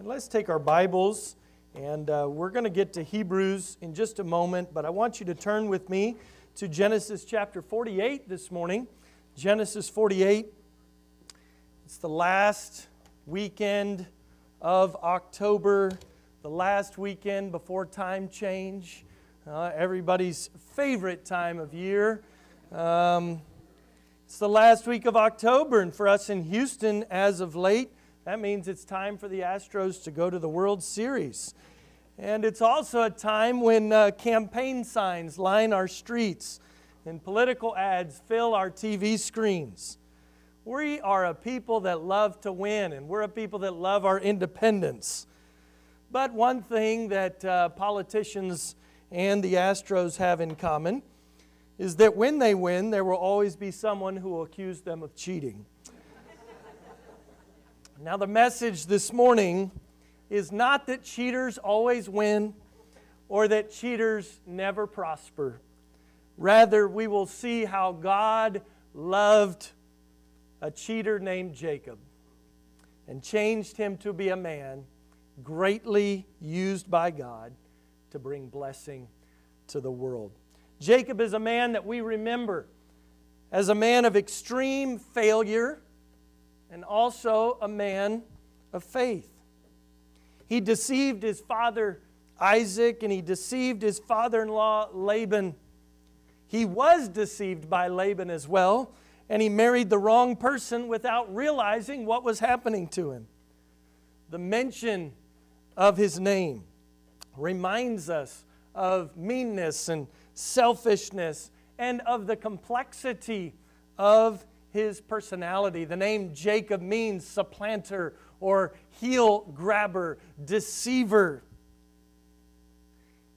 And let's take our Bibles, and uh, we're going to get to Hebrews in just a moment, but I want you to turn with me to Genesis chapter 48 this morning. Genesis 48. It's the last weekend of October, the last weekend before time change, uh, everybody's favorite time of year. Um, it's the last week of October, and for us in Houston as of late, that means it's time for the Astros to go to the World Series. And it's also a time when uh, campaign signs line our streets and political ads fill our TV screens. We are a people that love to win, and we're a people that love our independence. But one thing that uh, politicians and the Astros have in common is that when they win, there will always be someone who will accuse them of cheating. Now, the message this morning is not that cheaters always win or that cheaters never prosper. Rather, we will see how God loved a cheater named Jacob and changed him to be a man greatly used by God to bring blessing to the world. Jacob is a man that we remember as a man of extreme failure and also a man of faith. He deceived his father Isaac and he deceived his father in law Laban. He was deceived by Laban as well, and he married the wrong person without realizing what was happening to him. The mention of his name reminds us of meanness and selfishness, and of the complexity of his personality. The name Jacob means supplanter or heel grabber, deceiver.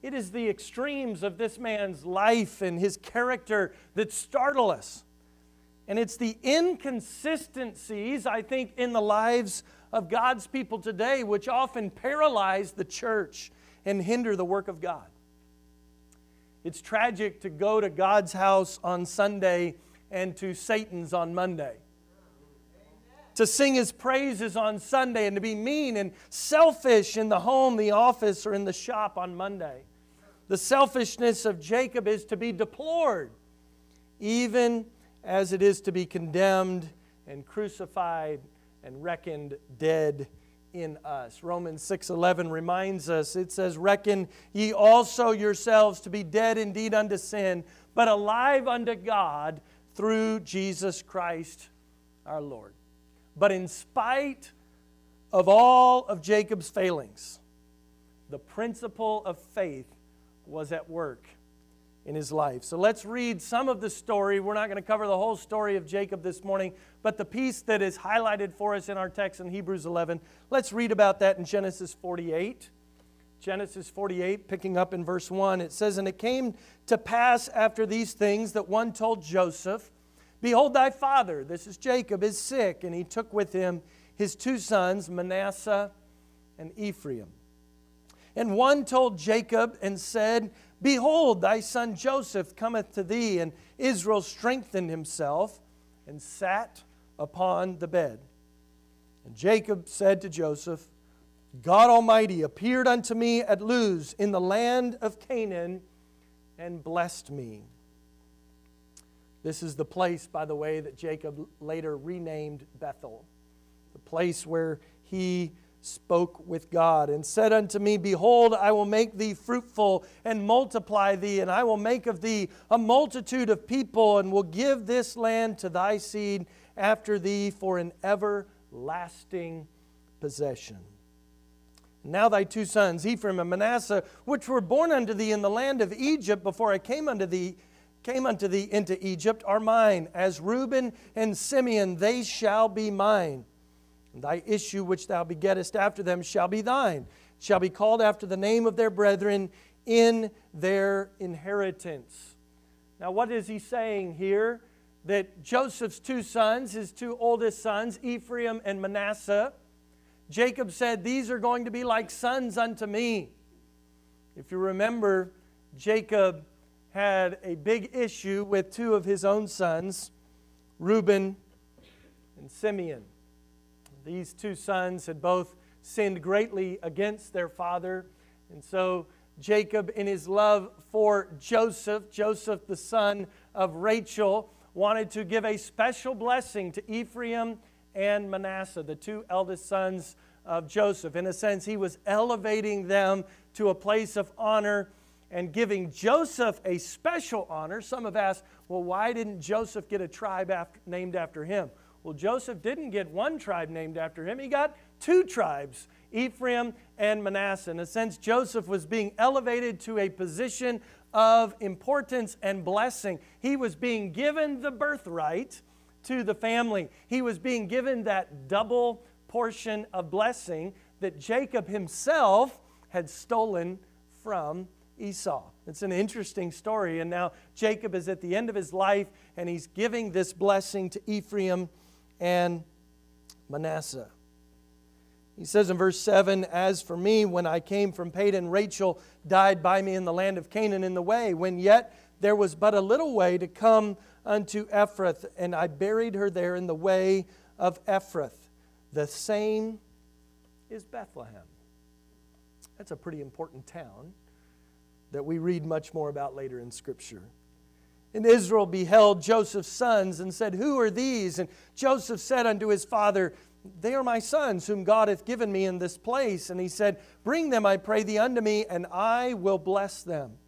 It is the extremes of this man's life and his character that startle us. And it's the inconsistencies, I think, in the lives of God's people today which often paralyze the church and hinder the work of God. It's tragic to go to God's house on Sunday and to Satan's on Monday. To sing his praises on Sunday and to be mean and selfish in the home, the office, or in the shop on Monday. The selfishness of Jacob is to be deplored, even as it is to be condemned and crucified and reckoned dead in us. Romans 6:11 reminds us it says reckon ye also yourselves to be dead indeed unto sin but alive unto God through Jesus Christ our Lord. But in spite of all of Jacob's failings the principle of faith was at work in his life. So let's read some of the story. We're not going to cover the whole story of Jacob this morning, but the piece that is highlighted for us in our text in Hebrews 11, let's read about that in Genesis 48. Genesis 48, picking up in verse 1, it says, And it came to pass after these things that one told Joseph, Behold, thy father, this is Jacob, is sick. And he took with him his two sons, Manasseh and Ephraim. And one told Jacob and said, Behold, thy son Joseph cometh to thee. And Israel strengthened himself and sat upon the bed. And Jacob said to Joseph, God Almighty appeared unto me at Luz in the land of Canaan and blessed me. This is the place, by the way, that Jacob later renamed Bethel, the place where he spoke with God and said unto me, Behold, I will make thee fruitful and multiply thee, and I will make of thee a multitude of people, and will give this land to thy seed after thee for an everlasting possession. Now thy two sons, Ephraim and Manasseh, which were born unto thee in the land of Egypt before I came unto thee, came unto thee into Egypt, are mine. As Reuben and Simeon, they shall be mine. And thy issue which thou begettest after them shall be thine, shall be called after the name of their brethren in their inheritance. Now, what is he saying here? That Joseph's two sons, his two oldest sons, Ephraim and Manasseh, Jacob said, These are going to be like sons unto me. If you remember, Jacob had a big issue with two of his own sons, Reuben and Simeon. These two sons had both sinned greatly against their father. And so Jacob, in his love for Joseph, Joseph, the son of Rachel, wanted to give a special blessing to Ephraim and Manasseh, the two eldest sons of Joseph. In a sense, he was elevating them to a place of honor and giving Joseph a special honor. Some have asked, well, why didn't Joseph get a tribe after, named after him? Well, Joseph didn't get one tribe named after him, he got two tribes Ephraim and Manasseh. In a sense, Joseph was being elevated to a position of importance and blessing. He was being given the birthright to the family, he was being given that double portion of blessing that Jacob himself had stolen from Esau. It's an interesting story. And now Jacob is at the end of his life and he's giving this blessing to Ephraim and Manasseh. He says in verse 7 As for me, when I came from Padan, Rachel died by me in the land of Canaan in the way, when yet there was but a little way to come unto Ephrath, and I buried her there in the way of Ephrath. The same is Bethlehem. That's a pretty important town that we read much more about later in Scripture. And Israel beheld Joseph's sons and said, Who are these? And Joseph said unto his father, They are my sons, whom God hath given me in this place. And he said, Bring them, I pray thee, unto me, and I will bless them.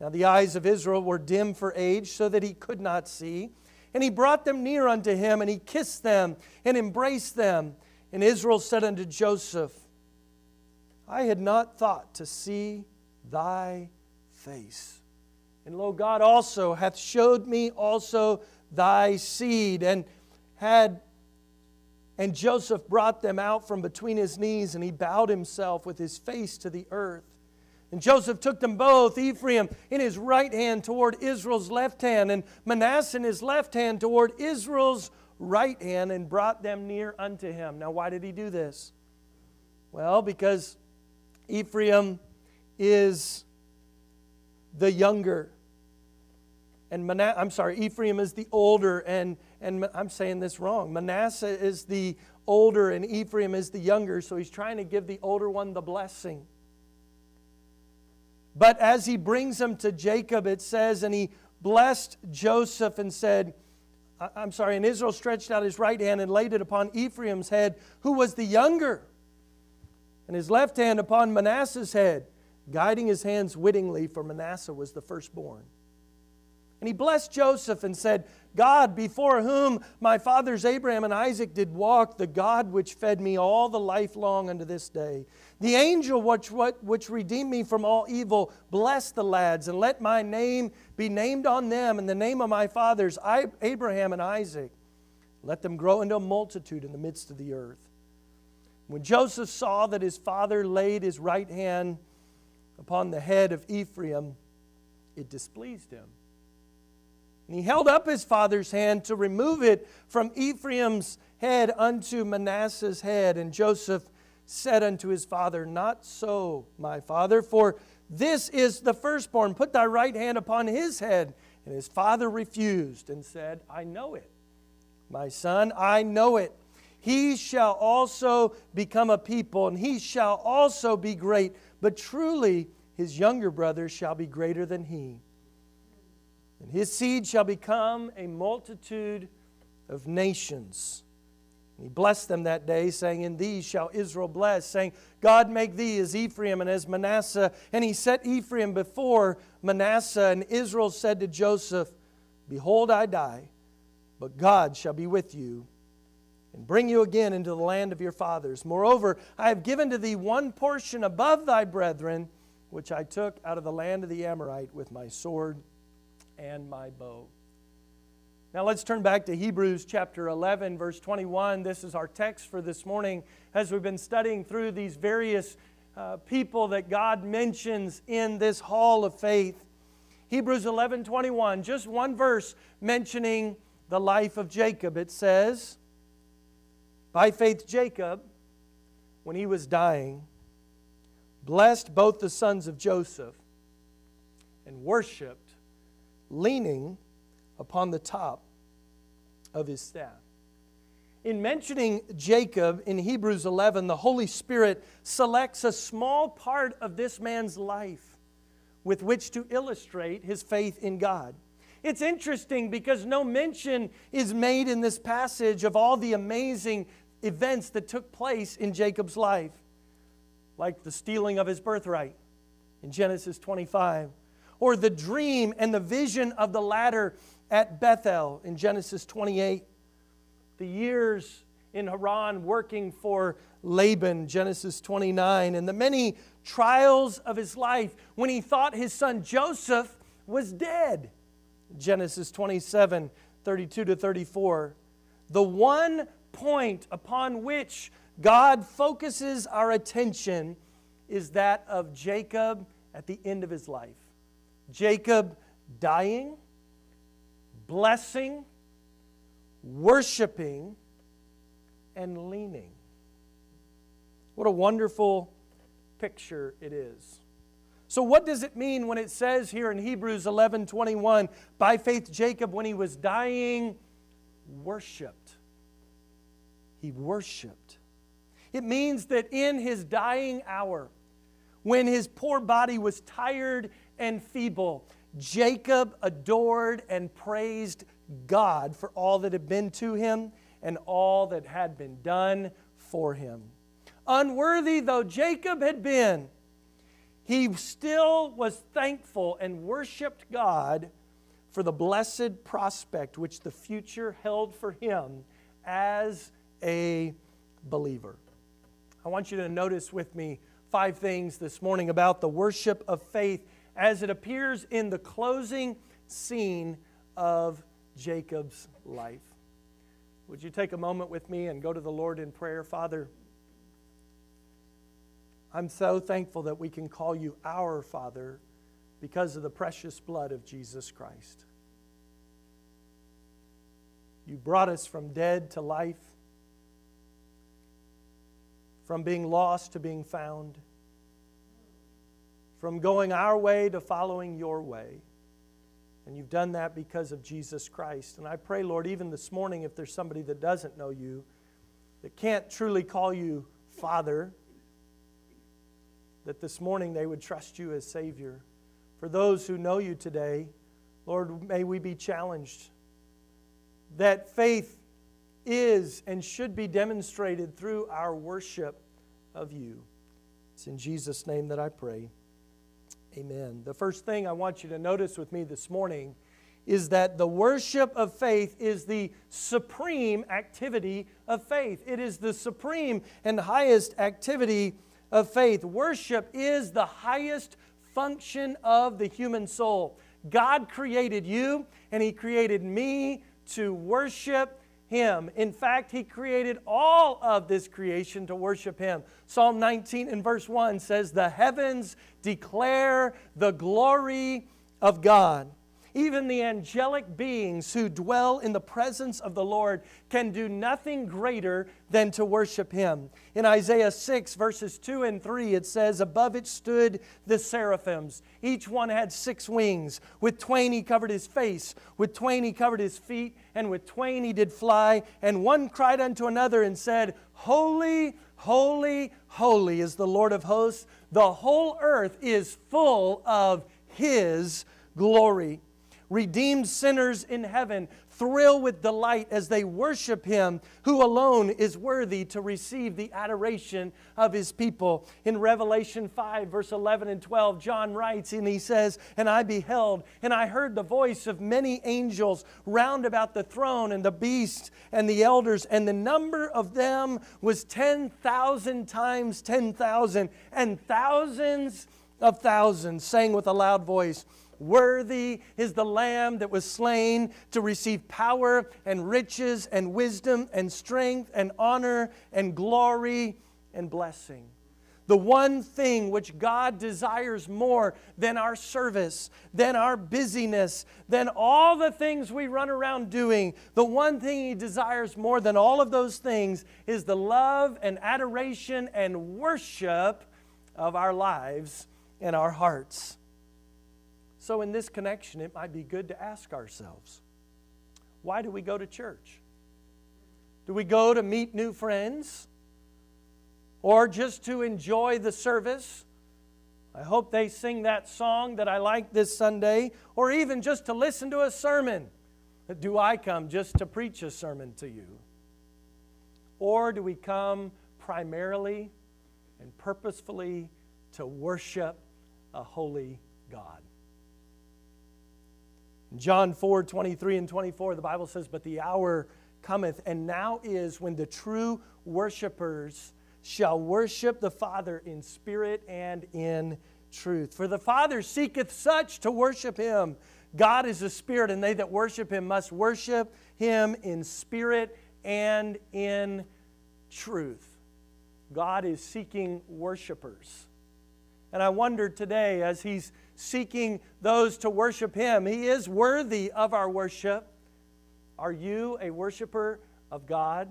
Now the eyes of Israel were dim for age, so that he could not see. And he brought them near unto him, and he kissed them and embraced them. And Israel said unto Joseph, I had not thought to see thy face. And lo, God also hath showed me also thy seed, and had and Joseph brought them out from between his knees, and he bowed himself with his face to the earth. And Joseph took them both, Ephraim in his right hand toward Israel's left hand, and Manasseh in his left hand toward Israel's right hand, and brought them near unto him. Now, why did he do this? Well, because Ephraim is the younger. And Mana- I'm sorry, Ephraim is the older, and, and I'm saying this wrong. Manasseh is the older, and Ephraim is the younger, so he's trying to give the older one the blessing. But as he brings them to Jacob, it says, and he blessed Joseph and said, I'm sorry, and Israel stretched out his right hand and laid it upon Ephraim's head, who was the younger, and his left hand upon Manasseh's head guiding his hands wittingly, for Manasseh was the firstborn. And he blessed Joseph and said, God, before whom my fathers Abraham and Isaac did walk, the God which fed me all the life long unto this day, the angel which, which redeemed me from all evil, bless the lads, and let my name be named on them, and the name of my fathers, Abraham and Isaac. Let them grow into a multitude in the midst of the earth. When Joseph saw that his father laid his right hand upon the head of Ephraim, it displeased him. And he held up his father's hand to remove it from Ephraim's head unto Manasseh's head. And Joseph said unto his father, Not so, my father, for this is the firstborn. Put thy right hand upon his head. And his father refused and said, I know it. My son, I know it. He shall also become a people, and he shall also be great but truly his younger brother shall be greater than he. And his seed shall become a multitude of nations. And he blessed them that day, saying, In these shall Israel bless, saying, God make thee as Ephraim and as Manasseh. And he set Ephraim before Manasseh, and Israel said to Joseph, Behold, I die, but God shall be with you and bring you again into the land of your fathers. Moreover, I have given to thee one portion above thy brethren, which I took out of the land of the Amorite with my sword and my bow. Now let's turn back to Hebrews chapter 11, verse 21. This is our text for this morning as we've been studying through these various uh, people that God mentions in this hall of faith. Hebrews 11, 21, just one verse mentioning the life of Jacob. It says, by faith, Jacob, when he was dying, blessed both the sons of Joseph and worshiped, leaning upon the top of his staff. In mentioning Jacob in Hebrews 11, the Holy Spirit selects a small part of this man's life with which to illustrate his faith in God. It's interesting because no mention is made in this passage of all the amazing events that took place in Jacob's life, like the stealing of his birthright in Genesis 25, or the dream and the vision of the ladder at Bethel in Genesis 28, the years in Haran working for Laban, Genesis 29, and the many trials of his life when he thought his son Joseph was dead. Genesis 27 32 to 34. The one point upon which God focuses our attention is that of Jacob at the end of his life. Jacob dying, blessing, worshiping, and leaning. What a wonderful picture it is. So, what does it mean when it says here in Hebrews 11 21, by faith, Jacob, when he was dying, worshiped? He worshiped. It means that in his dying hour, when his poor body was tired and feeble, Jacob adored and praised God for all that had been to him and all that had been done for him. Unworthy though Jacob had been, he still was thankful and worshiped God for the blessed prospect which the future held for him as a believer. I want you to notice with me five things this morning about the worship of faith as it appears in the closing scene of Jacob's life. Would you take a moment with me and go to the Lord in prayer? Father, I'm so thankful that we can call you our Father because of the precious blood of Jesus Christ. You brought us from dead to life, from being lost to being found, from going our way to following your way. And you've done that because of Jesus Christ. And I pray, Lord, even this morning, if there's somebody that doesn't know you, that can't truly call you Father, that this morning they would trust you as Savior. For those who know you today, Lord, may we be challenged that faith is and should be demonstrated through our worship of you. It's in Jesus' name that I pray. Amen. The first thing I want you to notice with me this morning is that the worship of faith is the supreme activity of faith. It is the supreme and highest activity of faith. Worship is the highest function of the human soul. God created you and He created me to worship Him. In fact, He created all of this creation to worship Him. Psalm 19 and verse 1 says, The heavens declare the glory of God. Even the angelic beings who dwell in the presence of the Lord can do nothing greater than to worship Him. In Isaiah 6, verses 2 and 3, it says, Above it stood the seraphims. Each one had six wings. With twain he covered his face, with twain he covered his feet, and with twain he did fly. And one cried unto another and said, Holy, holy, holy is the Lord of hosts. The whole earth is full of His glory redeemed sinners in heaven thrill with delight as they worship Him who alone is worthy to receive the adoration of His people. In Revelation 5, verse 11 and 12, John writes and he says, And I beheld, and I heard the voice of many angels round about the throne and the beast and the elders, and the number of them was 10,000 times 10,000, and thousands of thousands, saying with a loud voice, Worthy is the Lamb that was slain to receive power and riches and wisdom and strength and honor and glory and blessing. The one thing which God desires more than our service, than our busyness, than all the things we run around doing, the one thing He desires more than all of those things is the love and adoration and worship of our lives and our hearts. So, in this connection, it might be good to ask ourselves why do we go to church? Do we go to meet new friends? Or just to enjoy the service? I hope they sing that song that I like this Sunday, or even just to listen to a sermon. Do I come just to preach a sermon to you? Or do we come primarily and purposefully to worship a holy God? John 4 23 and 24, the Bible says, But the hour cometh, and now is when the true worshipers shall worship the Father in spirit and in truth. For the Father seeketh such to worship him. God is a spirit, and they that worship him must worship him in spirit and in truth. God is seeking worshipers. And I wonder today, as he's seeking those to worship him, he is worthy of our worship. Are you a worshiper of God?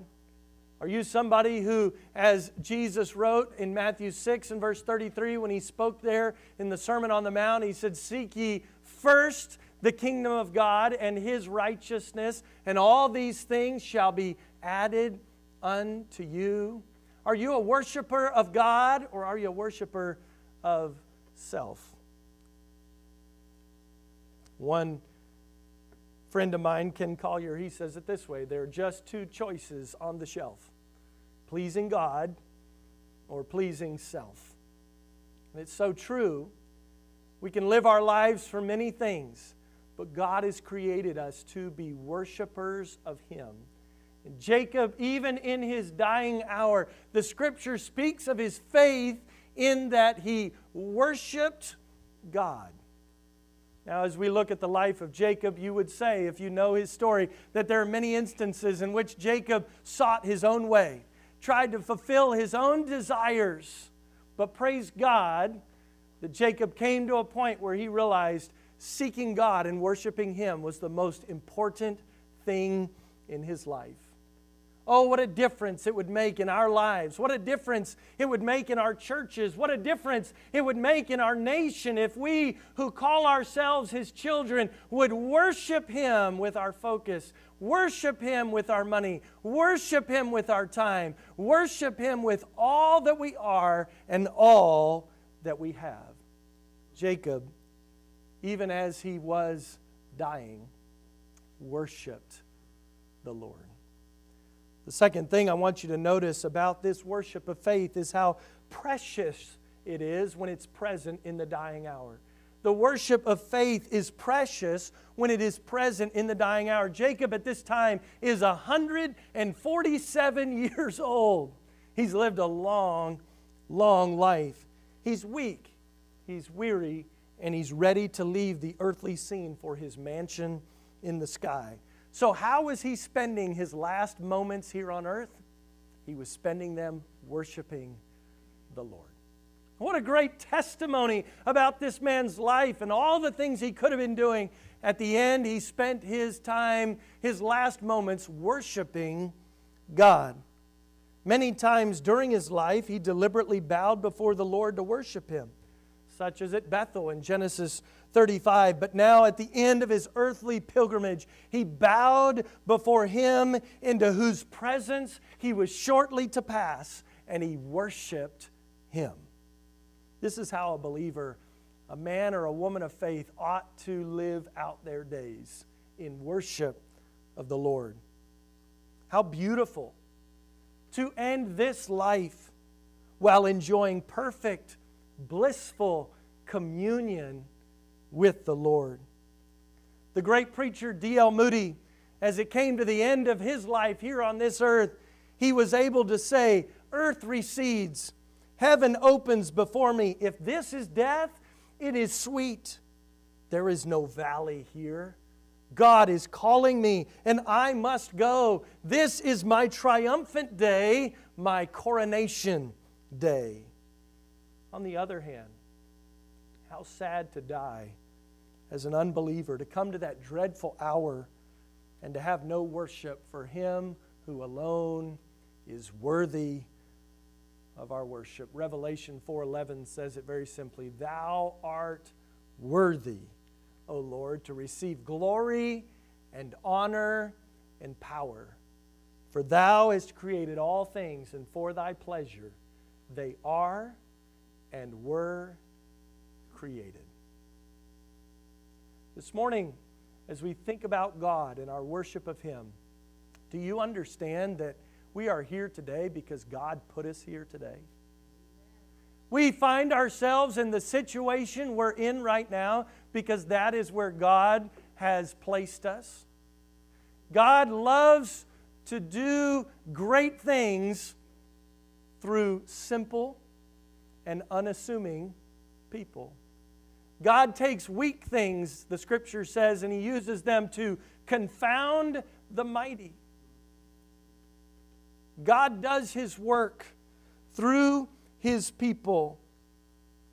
Are you somebody who, as Jesus wrote in Matthew 6 and verse 33, when he spoke there in the Sermon on the Mount, he said, Seek ye first the kingdom of God and his righteousness, and all these things shall be added unto you. Are you a worshiper of God or are you a worshiper of self? One friend of mine, Ken Collier, he says it this way there are just two choices on the shelf pleasing God or pleasing self. And it's so true. We can live our lives for many things, but God has created us to be worshipers of Him. And Jacob, even in his dying hour, the scripture speaks of his faith in that he worshiped God. Now, as we look at the life of Jacob, you would say, if you know his story, that there are many instances in which Jacob sought his own way, tried to fulfill his own desires. But praise God that Jacob came to a point where he realized seeking God and worshiping Him was the most important thing in his life. Oh, what a difference it would make in our lives. What a difference it would make in our churches. What a difference it would make in our nation if we who call ourselves His children would worship Him with our focus, worship Him with our money, worship Him with our time, worship Him with all that we are and all that we have. Jacob, even as he was dying, worshiped the Lord. The second thing I want you to notice about this worship of faith is how precious it is when it's present in the dying hour. The worship of faith is precious when it is present in the dying hour. Jacob at this time is 147 years old. He's lived a long, long life. He's weak, he's weary, and he's ready to leave the earthly scene for his mansion in the sky. So, how was he spending his last moments here on earth? He was spending them worshiping the Lord. What a great testimony about this man's life and all the things he could have been doing. At the end, he spent his time, his last moments, worshiping God. Many times during his life, he deliberately bowed before the Lord to worship him, such as at Bethel in Genesis 35. But now, at the end of his earthly pilgrimage, he bowed before him into whose presence he was shortly to pass, and he worshiped him. This is how a believer, a man or a woman of faith, ought to live out their days in worship of the Lord. How beautiful to end this life while enjoying perfect, blissful communion with the Lord. The great preacher D.L. Moody, as it came to the end of his life here on this earth, he was able to say, Earth recedes, heaven opens before me. If this is death, it is sweet. There is no valley here. God is calling me, and I must go. This is my triumphant day, my coronation day. On the other hand, how sad to die as an unbeliever, to come to that dreadful hour and to have no worship for Him who alone is worthy of our worship. Revelation 4:11 says it very simply, "Thou art worthy, O Lord, to receive glory and honor and power, For thou hast created all things, and for thy pleasure they are and were created. This morning, as we think about God and our worship of Him, do you understand that we are here today because God put us here today? We find ourselves in the situation we're in right now because that is where God has placed us. God loves to do great things through simple and unassuming people. God takes weak things, the scripture says, and he uses them to confound the mighty. God does his work through his people.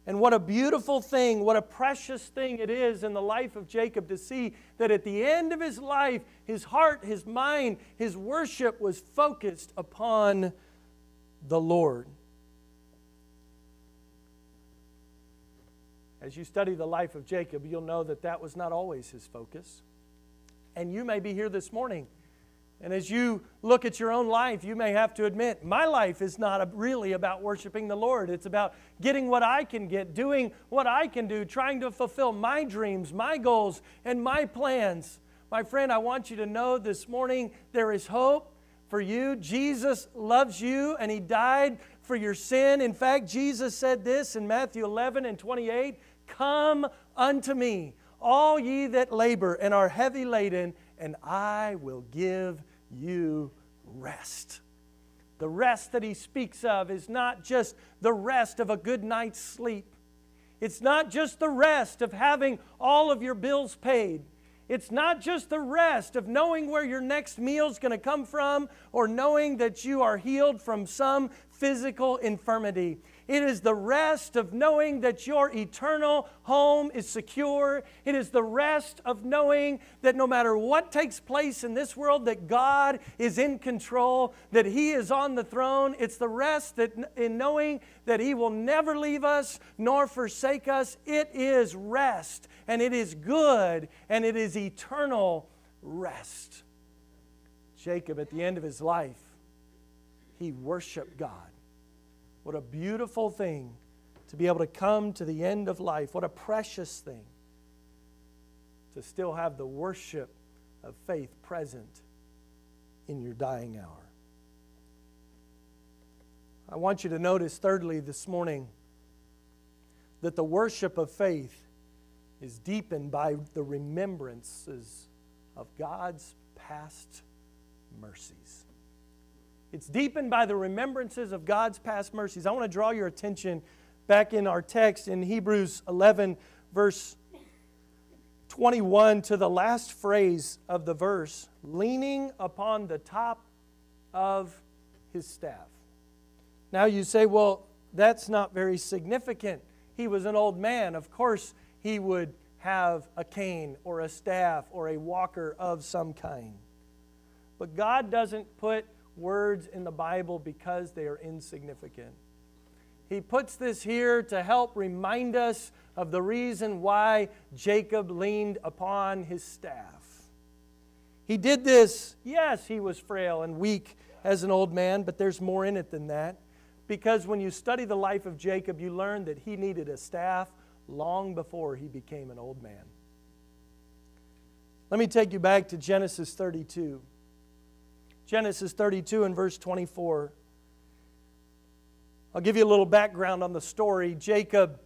And what a beautiful thing, what a precious thing it is in the life of Jacob to see that at the end of his life, his heart, his mind, his worship was focused upon the Lord. As you study the life of Jacob, you'll know that that was not always his focus. And you may be here this morning. And as you look at your own life, you may have to admit, my life is not really about worshiping the Lord. It's about getting what I can get, doing what I can do, trying to fulfill my dreams, my goals, and my plans. My friend, I want you to know this morning there is hope for you. Jesus loves you, and He died for your sin. In fact, Jesus said this in Matthew 11 and 28 Come unto me, all ye that labor and are heavy laden, and I will give you rest. The rest that he speaks of is not just the rest of a good night's sleep. It's not just the rest of having all of your bills paid. It's not just the rest of knowing where your next meal is going to come from or knowing that you are healed from some physical infirmity. It is the rest of knowing that your eternal home is secure. It is the rest of knowing that no matter what takes place in this world, that God is in control, that He is on the throne. It's the rest that in knowing that He will never leave us nor forsake us. It is rest, and it is good, and it is eternal rest. Jacob, at the end of his life, he worshiped God. What a beautiful thing to be able to come to the end of life. What a precious thing to still have the worship of faith present in your dying hour. I want you to notice, thirdly, this morning, that the worship of faith is deepened by the remembrances of God's past mercies. It's deepened by the remembrances of God's past mercies. I want to draw your attention back in our text in Hebrews 11, verse 21, to the last phrase of the verse leaning upon the top of his staff. Now you say, well, that's not very significant. He was an old man. Of course, he would have a cane or a staff or a walker of some kind. But God doesn't put words in the Bible because they are insignificant. He puts this here to help remind us of the reason why Jacob leaned upon his staff. He did this, yes, he was frail and weak as an old man, but there's more in it than that. Because when you study the life of Jacob, you learn that he needed a staff long before he became an old man. Let me take you back to Genesis 32. Genesis 32 and verse 24. I'll give you a little background on the story. Jacob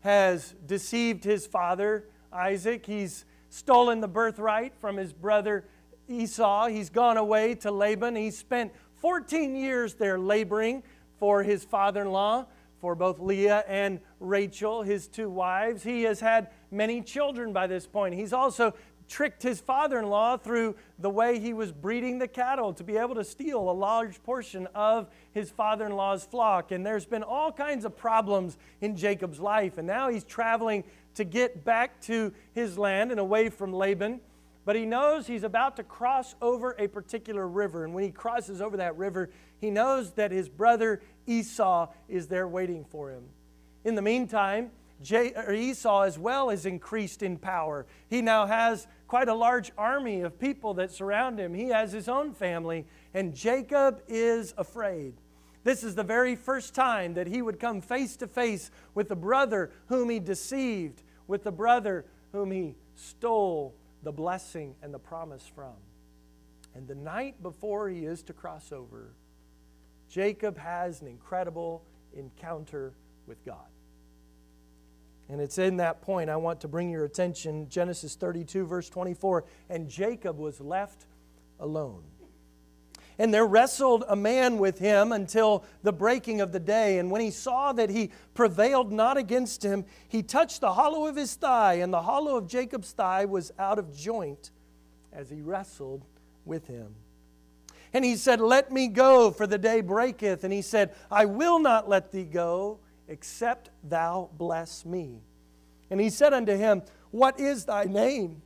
has deceived his father, Isaac. He's stolen the birthright from his brother Esau. He's gone away to Laban. He spent 14 years there laboring for his father in law, for both Leah and Rachel, his two wives. He has had many children by this point. He's also tricked his father in law through the way he was breeding the cattle to be able to steal a large portion of his father in law's flock. And there's been all kinds of problems in Jacob's life. And now he's traveling to get back to his land and away from Laban. But he knows he's about to cross over a particular river. And when he crosses over that river, he knows that his brother Esau is there waiting for him. In the meantime, Esau as well is increased in power. He now has quite a large army of people that surround him. He has his own family, and Jacob is afraid. This is the very first time that he would come face to face with the brother whom he deceived, with the brother whom he stole the blessing and the promise from. And the night before he is to cross over, Jacob has an incredible encounter with God. And it's in that point I want to bring your attention Genesis 32, verse 24. And Jacob was left alone. And there wrestled a man with him until the breaking of the day. And when he saw that he prevailed not against him, he touched the hollow of his thigh, and the hollow of Jacob's thigh was out of joint as he wrestled with him. And he said, Let me go, for the day breaketh. And he said, I will not let thee go, except thou bless me. And he said unto him, What is thy name?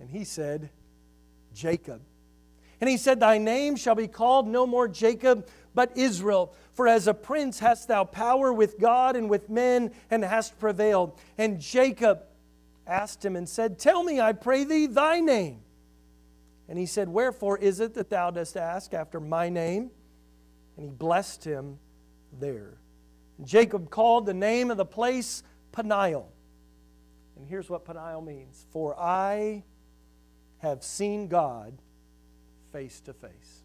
And he said, Jacob. And he said, Thy name shall be called no more Jacob, but Israel. For as a prince hast thou power with God and with men, and hast prevailed. And Jacob asked him and said, Tell me, I pray thee, thy name. And he said, Wherefore is it that thou dost ask after my name? And he blessed him there. Jacob called the name of the place Peniel. And here's what Peniel means For I have seen God face to face.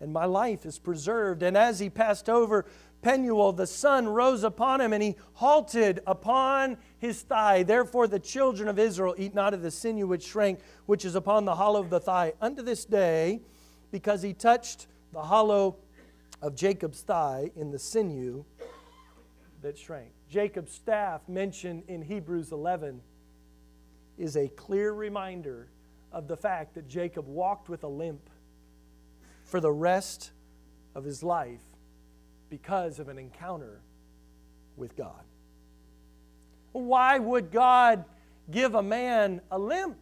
And my life is preserved. And as he passed over Penuel, the sun rose upon him, and he halted upon his thigh. Therefore, the children of Israel eat not of the sinew which shrank, which is upon the hollow of the thigh, unto this day, because he touched the hollow of Jacob's thigh in the sinew that shrank. Jacob's staff, mentioned in Hebrews 11, is a clear reminder of the fact that Jacob walked with a limp for the rest of his life because of an encounter with God. Why would God give a man a limp?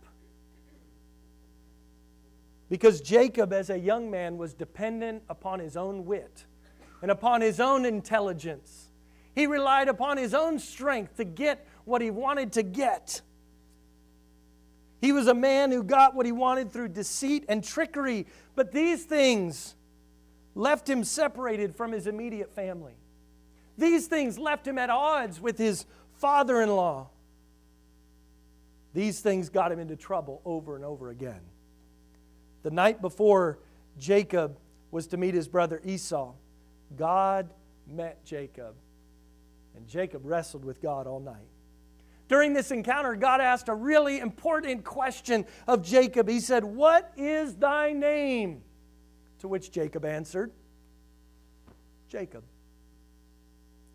Because Jacob, as a young man, was dependent upon his own wit and upon his own intelligence. He relied upon his own strength to get what he wanted to get. He was a man who got what he wanted through deceit and trickery, but these things left him separated from his immediate family. These things left him at odds with his father in law. These things got him into trouble over and over again. The night before Jacob was to meet his brother Esau, God met Jacob, and Jacob wrestled with God all night. During this encounter, God asked a really important question of Jacob. He said, What is thy name? To which Jacob answered, Jacob.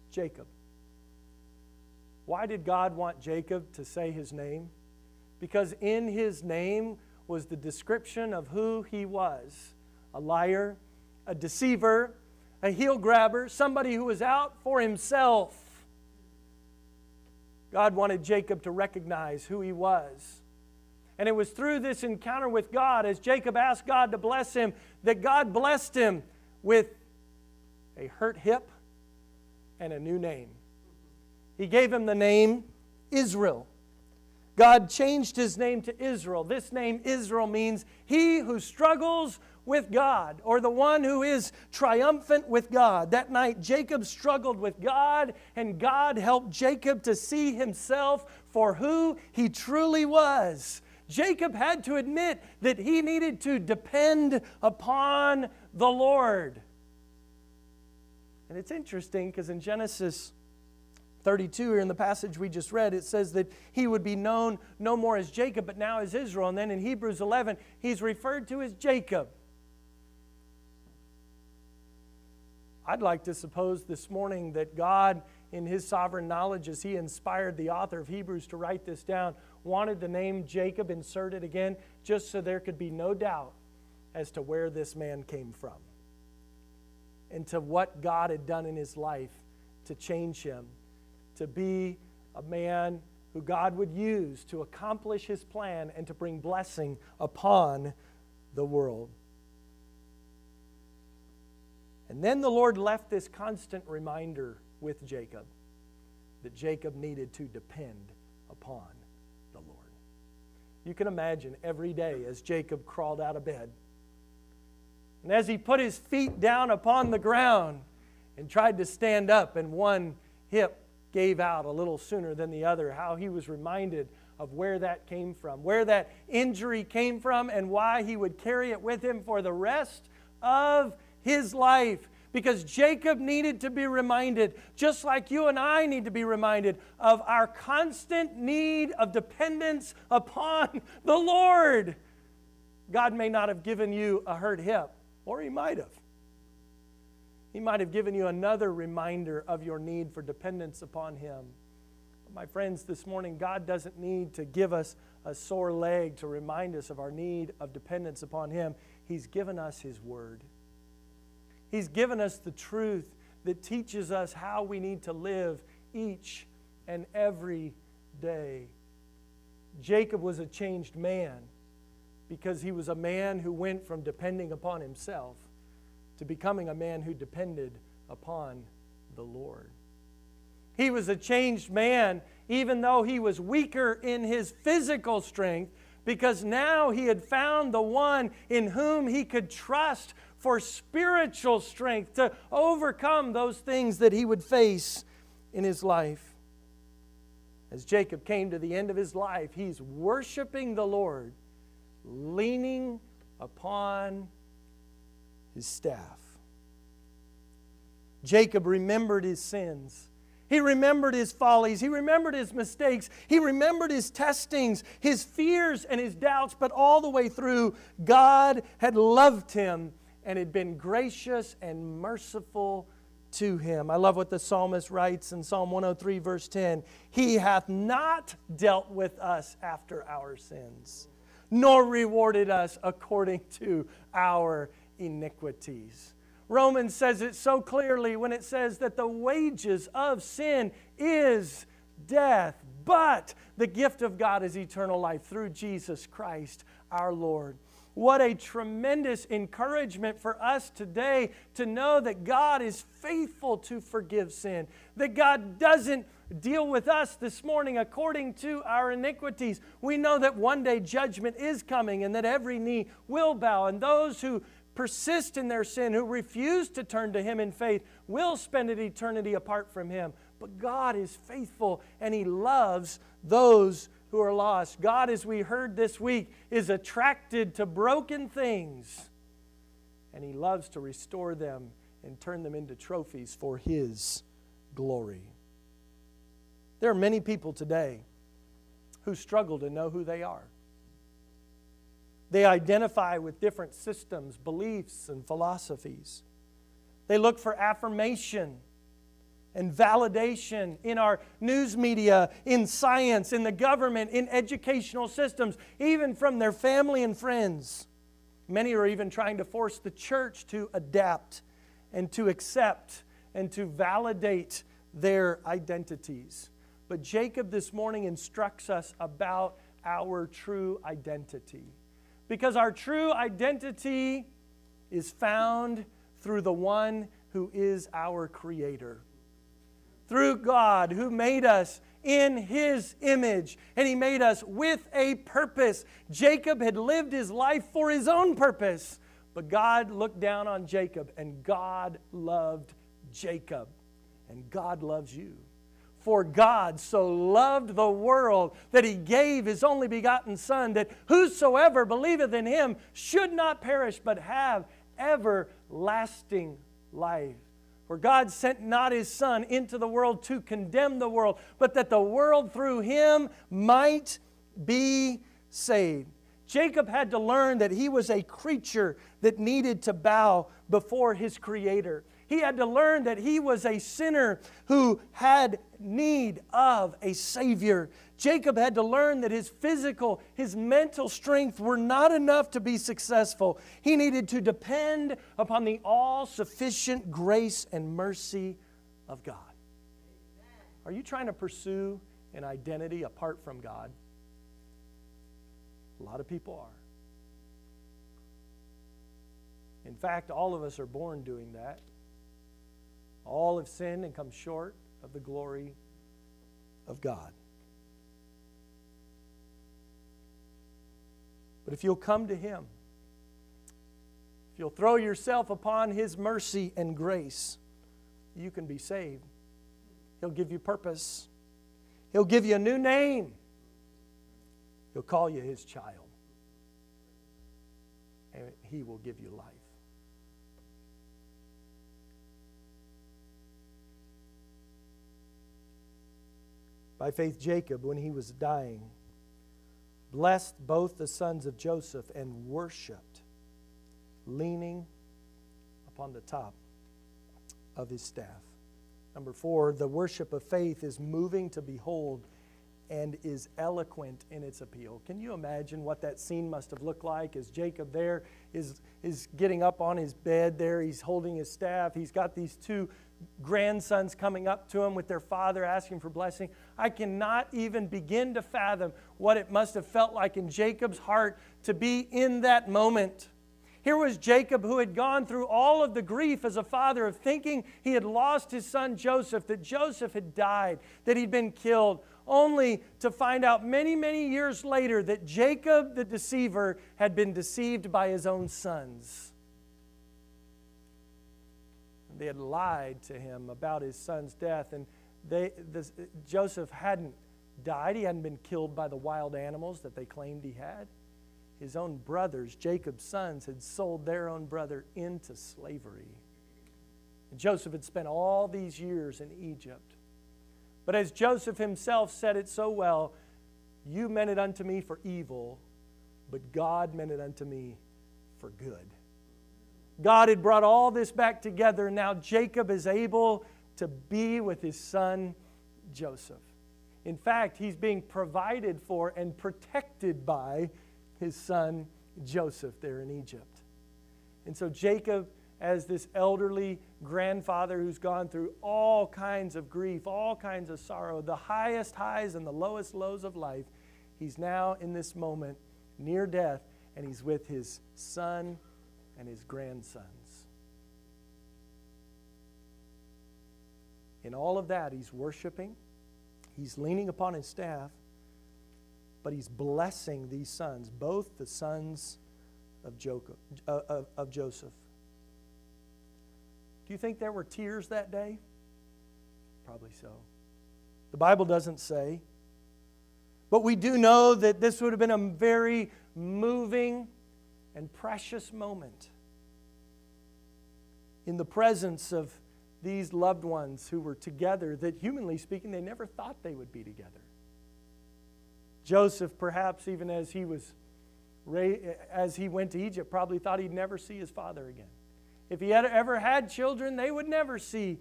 Jacob. Why did God want Jacob to say his name? Because in his name was the description of who he was a liar, a deceiver, a heel grabber, somebody who was out for himself. God wanted Jacob to recognize who he was. And it was through this encounter with God, as Jacob asked God to bless him, that God blessed him with a hurt hip and a new name. He gave him the name Israel. God changed his name to Israel. This name, Israel, means he who struggles with God, or the one who is triumphant with God. That night, Jacob struggled with God, and God helped Jacob to see himself for who he truly was. Jacob had to admit that he needed to depend upon the Lord. And it's interesting because in Genesis 32, here in the passage we just read, it says that he would be known no more as Jacob, but now as Israel. And then in Hebrews 11, he's referred to as Jacob. I'd like to suppose this morning that God, in His sovereign knowledge, as He inspired the author of Hebrews to write this down, wanted the name Jacob inserted again just so there could be no doubt as to where this man came from and to what God had done in his life to change him to be a man who God would use to accomplish his plan and to bring blessing upon the world. And then the Lord left this constant reminder with Jacob that Jacob needed to depend upon the Lord. You can imagine every day as Jacob crawled out of bed. And as he put his feet down upon the ground and tried to stand up, and one hip gave out a little sooner than the other, how he was reminded of where that came from, where that injury came from, and why he would carry it with him for the rest of his life. Because Jacob needed to be reminded, just like you and I need to be reminded, of our constant need of dependence upon the Lord. God may not have given you a hurt hip, or He might have. He might have given you another reminder of your need for dependence upon Him. But my friends, this morning, God doesn't need to give us a sore leg to remind us of our need of dependence upon Him. He's given us His Word. He's given us the truth that teaches us how we need to live each and every day. Jacob was a changed man because he was a man who went from depending upon himself to becoming a man who depended upon the Lord. He was a changed man, even though he was weaker in his physical strength, because now he had found the one in whom he could trust for spiritual strength to overcome those things that he would face in his life. As Jacob came to the end of his life, he's worshiping the Lord, leaning upon his staff. Jacob remembered his sins. He remembered his follies. He remembered his mistakes. He remembered his testings, his fears, and his doubts. But all the way through, God had loved him and had been gracious and merciful to him. I love what the psalmist writes in Psalm 103, verse 10 He hath not dealt with us after our sins, nor rewarded us according to our iniquities. Romans says it so clearly when it says that the wages of sin is death, but the gift of God is eternal life through Jesus Christ our Lord. What a tremendous encouragement for us today to know that God is faithful to forgive sin, that God doesn't deal with us this morning according to our iniquities. We know that one day judgment is coming and that every knee will bow, and those who persist in their sin, who refuse to turn to Him in faith, will spend an eternity apart from Him. But God is faithful and He loves those who are lost. God, as we heard this week, is attracted to broken things, and He loves to restore them and turn them into trophies for His glory. There are many people today who struggle to know who they are. They identify with different systems, beliefs, and philosophies. They look for affirmation and validation in our news media, in science, in the government, in educational systems, even from their family and friends. Many are even trying to force the church to adapt and to accept and to validate their identities. But Jacob this morning instructs us about our true identity. Because our true identity is found through the one who is our Creator through God who made us in his image and he made us with a purpose. Jacob had lived his life for his own purpose, but God looked down on Jacob and God loved Jacob and God loves you. For God so loved the world that he gave his only begotten Son, that whosoever believeth in him should not perish but have everlasting life. For God sent not his Son into the world to condemn the world, but that the world through him might be saved. Jacob had to learn that he was a creature that needed to bow before his Creator. He had to learn that he was a sinner who had need of a Savior. Jacob had to learn that his physical, his mental strength were not enough to be successful. He needed to depend upon the all sufficient grace and mercy of God. Are you trying to pursue an identity apart from God? A lot of people are. In fact, all of us are born doing that. All have sinned and come short of the glory of God. But if you'll come to Him, if you'll throw yourself upon His mercy and grace, you can be saved. He'll give you purpose, He'll give you a new name, He'll call you His child, and He will give you life. By faith, Jacob, when he was dying, blessed both the sons of Joseph and worshiped, leaning upon the top of his staff. Number four, the worship of faith is moving to behold and is eloquent in its appeal. Can you imagine what that scene must have looked like as Jacob there is, is getting up on his bed there? He's holding his staff. He's got these two grandsons coming up to him with their father asking for blessing. I cannot even begin to fathom what it must have felt like in Jacob's heart to be in that moment. Here was Jacob who had gone through all of the grief as a father of thinking he had lost his son Joseph, that Joseph had died, that he'd been killed, only to find out many, many years later that Jacob the deceiver had been deceived by his own sons. They had lied to him about his son's death, and they, this, Joseph hadn't died. He hadn't been killed by the wild animals that they claimed he had his own brothers, Jacob's sons, had sold their own brother into slavery. And Joseph had spent all these years in Egypt. But as Joseph himself said it so well, you meant it unto me for evil, but God meant it unto me for good. God had brought all this back together, and now Jacob is able to be with his son Joseph. In fact, he's being provided for and protected by his son Joseph there in Egypt. And so Jacob, as this elderly grandfather who's gone through all kinds of grief, all kinds of sorrow, the highest highs and the lowest lows of life, he's now in this moment near death, and he's with his son and his grandsons. In all of that, he's worshiping, he's leaning upon his staff, but he's blessing these sons, both the sons of, uh, Joseph. Do you think there were tears that day? Probably so. The Bible doesn't say. But we do know that this would have been a very moving and precious moment in the presence of these loved ones who were together that, humanly speaking, they never thought they would be together. Joseph, perhaps even as he was as he went to Egypt, probably thought he'd never see his father again. If he had ever had children, they would never see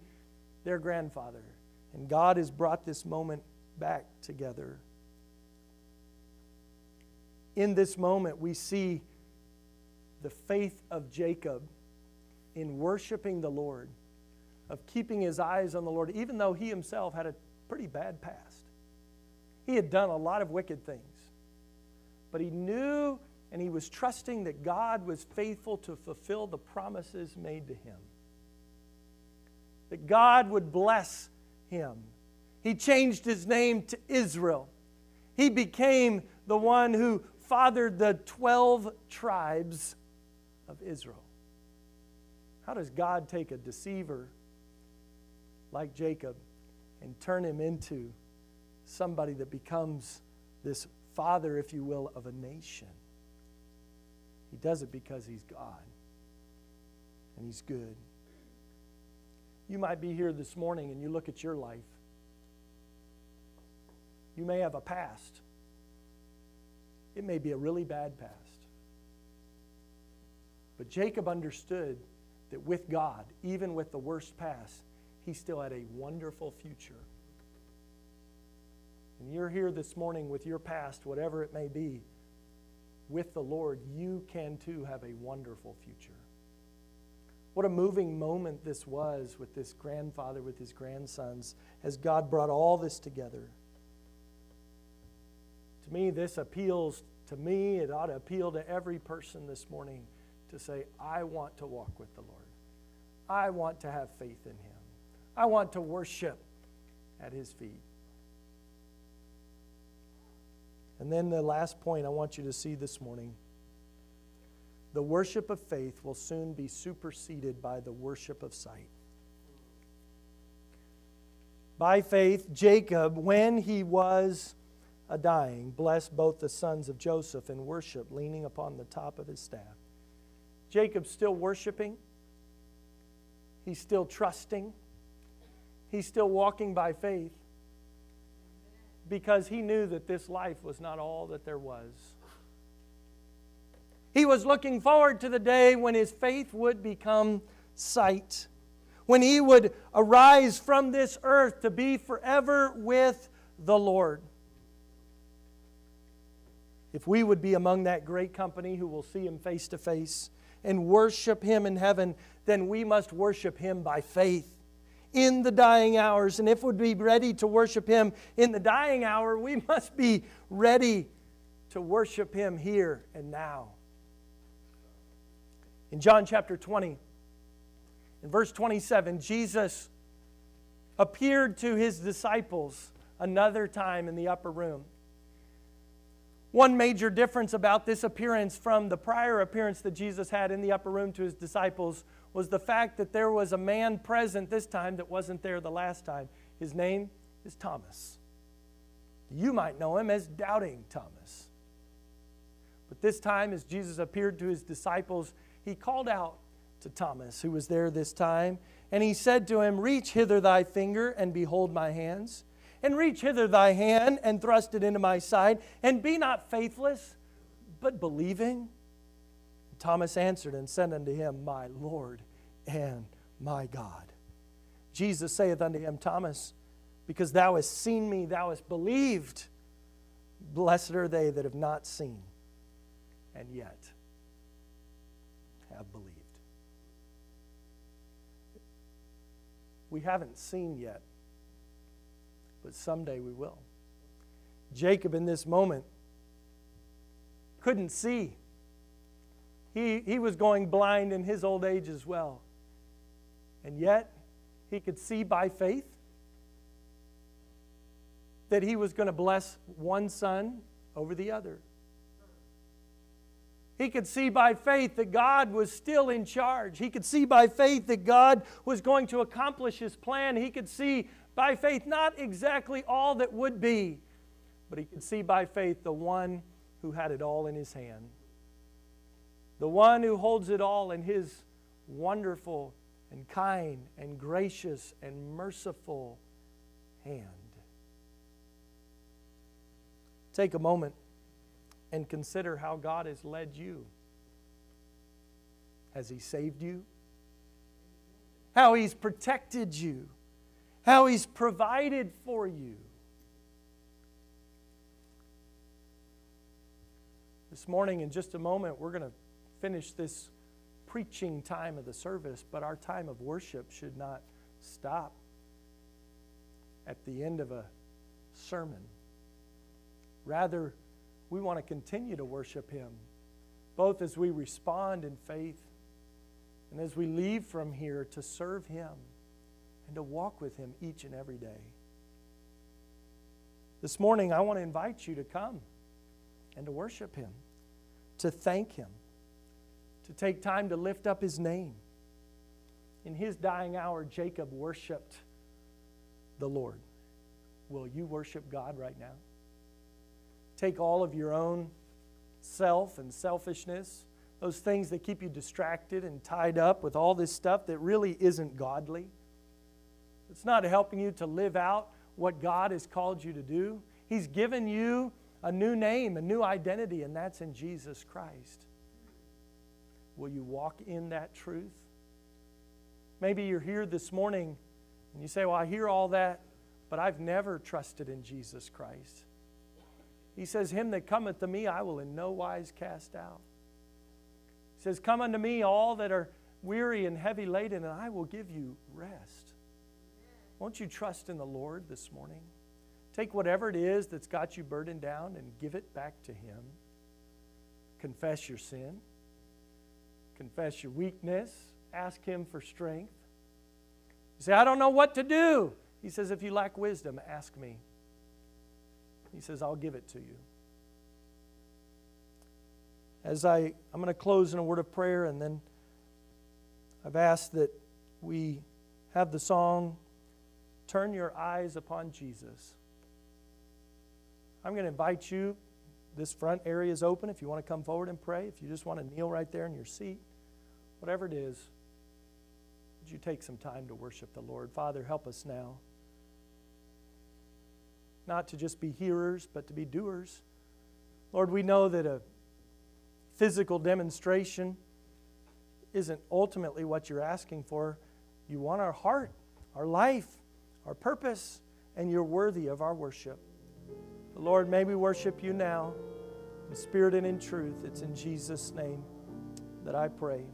their grandfather. And God has brought this moment back together. In this moment, we see the faith of Jacob in worshiping the Lord, of keeping his eyes on the Lord, even though he himself had a pretty bad past. He had done a lot of wicked things. But he knew and he was trusting that God was faithful to fulfill the promises made to him. That God would bless him. He changed his name to Israel. He became the one who fathered the 12 tribes of Israel. How does God take a deceiver like Jacob and turn him into somebody that becomes this father, if you will, of a nation. He does it because he's God and he's good. You might be here this morning and you look at your life. You may have a past. It may be a really bad past. But Jacob understood that with God, even with the worst past, he still had a wonderful future and you're here this morning with your past, whatever it may be, with the Lord, you can too have a wonderful future. What a moving moment this was with this grandfather, with his grandsons, as God brought all this together. To me, this appeals to me, it ought to appeal to every person this morning to say, I want to walk with the Lord. I want to have faith in Him. I want to worship at His feet. And then the last point I want you to see this morning the worship of faith will soon be superseded by the worship of sight. By faith, Jacob, when he was a dying, blessed both the sons of Joseph and worship, leaning upon the top of his staff. Jacob's still worshiping, he's still trusting, he's still walking by faith because he knew that this life was not all that there was. He was looking forward to the day when his faith would become sight, when he would arise from this earth to be forever with the Lord. If we would be among that great company who will see him face to face and worship him in heaven, then we must worship him by faith in the dying hours. And if we'd be ready to worship him in the dying hour, we must be ready to worship him here and now. In John chapter 20, in verse 27, Jesus appeared to his disciples another time in the upper room. One major difference about this appearance from the prior appearance that Jesus had in the upper room to his disciples was the fact that there was a man present this time that wasn't there the last time. His name is Thomas. You might know him as Doubting Thomas. But this time, as Jesus appeared to his disciples, he called out to Thomas, who was there this time, and he said to him, Reach hither thy finger and behold my hands and reach hither thy hand and thrust it into my side, and be not faithless, but believing. Thomas answered and said unto him, My Lord and my God. Jesus saith unto him, Thomas, because thou hast seen me, thou hast believed. Blessed are they that have not seen and yet have believed. We haven't seen yet but someday we will. Jacob, in this moment, couldn't see. He, he was going blind in his old age as well. And yet, he could see by faith that he was going to bless one son over the other. He could see by faith that God was still in charge. He could see by faith that God was going to accomplish his plan. He could see by faith, not exactly all that would be, but he could see by faith the one who had it all in his hand. The one who holds it all in his wonderful and kind and gracious and merciful hand. Take a moment and consider how God has led you. Has He saved you? How He's protected you? how He's provided for you. This morning, in just a moment, we're going to finish this preaching time of the service, but our time of worship should not stop at the end of a sermon. Rather, we want to continue to worship Him, both as we respond in faith and as we leave from here to serve Him and to walk with Him each and every day. This morning, I want to invite you to come and to worship Him, to thank Him, to take time to lift up His name. In his dying hour, Jacob worshiped the Lord. Will you worship God right now? Take all of your own self and selfishness, those things that keep you distracted and tied up with all this stuff that really isn't godly it's not helping you to live out what God has called you to do. He's given you a new name, a new identity, and that's in Jesus Christ. Will you walk in that truth? Maybe you're here this morning and you say, Well, I hear all that, but I've never trusted in Jesus Christ. He says, Him that cometh to me, I will in no wise cast out. He says, Come unto me, all that are weary and heavy laden, and I will give you rest. Won't you trust in the Lord this morning? Take whatever it is that's got you burdened down and give it back to Him. Confess your sin, confess your weakness, ask Him for strength. You say, I don't know what to do. He says, If you lack wisdom, ask me. He says, I'll give it to you. as I, I'm going to close in a word of prayer, and then I've asked that we have the song, Turn Your Eyes Upon Jesus. I'm going to invite you. This front area is open if you want to come forward and pray. If you just want to kneel right there in your seat, whatever it is, would you take some time to worship the Lord? Father, help us now. Not to just be hearers, but to be doers. Lord, we know that a physical demonstration isn't ultimately what you're asking for. You want our heart, our life, our purpose, and you're worthy of our worship. Lord, may we worship you now in spirit and in truth. It's in Jesus' name that I pray.